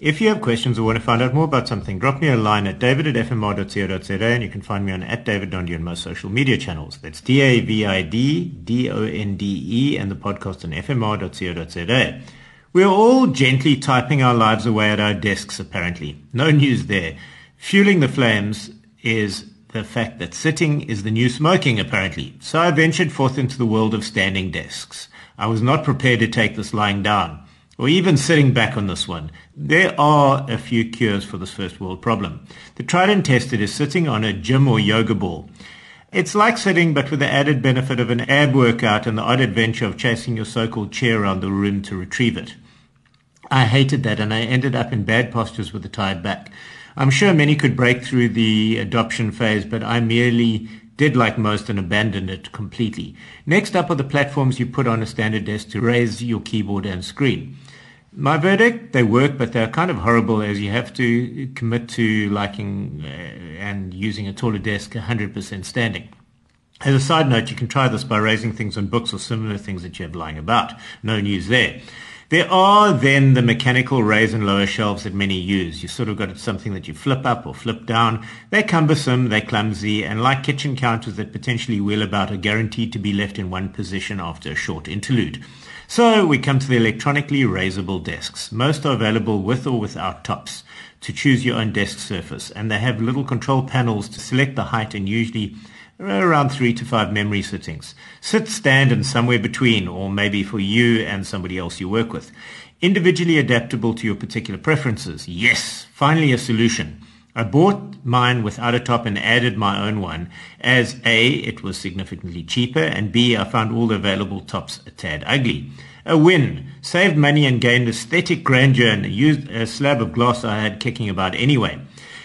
If you have questions or want to find out more about something, drop me a line at david at fmr.co.za and you can find me on at David on most social media channels. That's D-A-V-I-D-D-O-N-D-E and the podcast on fmr.co.za. We are all gently typing our lives away at our desks, apparently. No news there. Fueling the flames is the fact that sitting is the new smoking, apparently. So I ventured forth into the world of standing desks. I was not prepared to take this lying down or even sitting back on this one. There are a few cures for this first world problem. The tried and tested is sitting on a gym or yoga ball. It's like sitting, but with the added benefit of an ab workout and the odd adventure of chasing your so-called chair around the room to retrieve it. I hated that and I ended up in bad postures with a tired back. I'm sure many could break through the adoption phase, but I merely did like most and abandoned it completely. Next up are the platforms you put on a standard desk to raise your keyboard and screen. My verdict, they work, but they're kind of horrible as you have to commit to liking uh, and using a taller desk 100% standing. As a side note, you can try this by raising things on books or similar things that you have lying about. No news there. There are then the mechanical raise and lower shelves that many use. You've sort of got something that you flip up or flip down. They're cumbersome, they're clumsy, and like kitchen counters that potentially wheel about are guaranteed to be left in one position after a short interlude. So we come to the electronically raisable desks. Most are available with or without tops to choose your own desk surface, and they have little control panels to select the height and usually around three to five memory sittings. Sit, stand, and somewhere between, or maybe for you and somebody else you work with. Individually adaptable to your particular preferences. Yes, finally a solution. I bought mine without a top and added my own one as A, it was significantly cheaper, and B, I found all the available tops a tad ugly. A win. Saved money and gained aesthetic grandeur and used a slab of gloss I had kicking about anyway.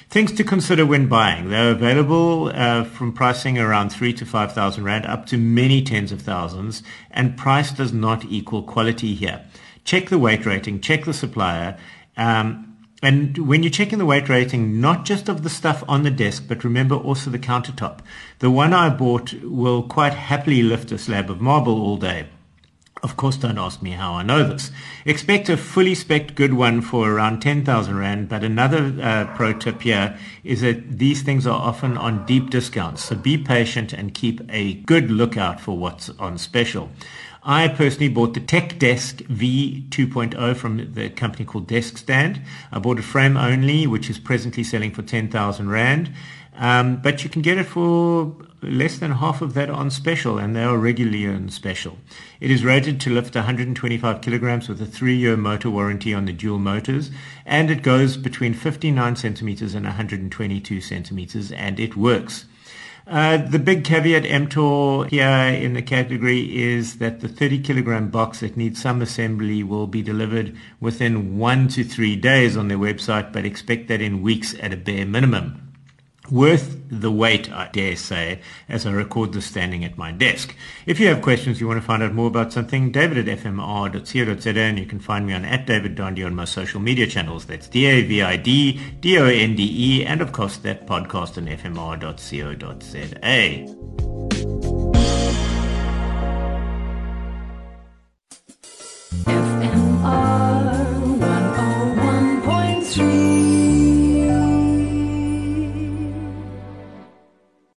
Things to consider when buying. They're available uh, from pricing around three to five thousand rand up to many tens of thousands, and price does not equal quality here. Check the weight rating, check the supplier, um, and when you're checking the weight rating, not just of the stuff on the desk, but remember also the countertop. The one I bought will quite happily lift a slab of marble all day. Of course, don't ask me how I know this. Expect a fully spec good one for around 10,000 Rand, but another uh, pro tip here is that these things are often on deep discounts, so be patient and keep a good lookout for what's on special. I personally bought the Tech Desk V2.0 from the company called Desk Stand. I bought a frame only, which is presently selling for 10,000 Rand. Um, but you can get it for less than half of that on special, and they are regularly on special. It is rated to lift 125 kilograms with a three-year motor warranty on the dual motors, and it goes between 59 centimeters and 122 centimeters, and it works. Uh, the big caveat emptor here in the category is that the 30 kilogram box that needs some assembly will be delivered within one to three days on their website, but expect that in weeks at a bare minimum worth the wait, I dare say, as I record this standing at my desk. If you have questions, you want to find out more about something, david at fmr.co.za, and you can find me on at David Donde on my social media channels. That's D-A-V-I-D, D-O-N-D-E, and of course that podcast on fmr.co.za. FMR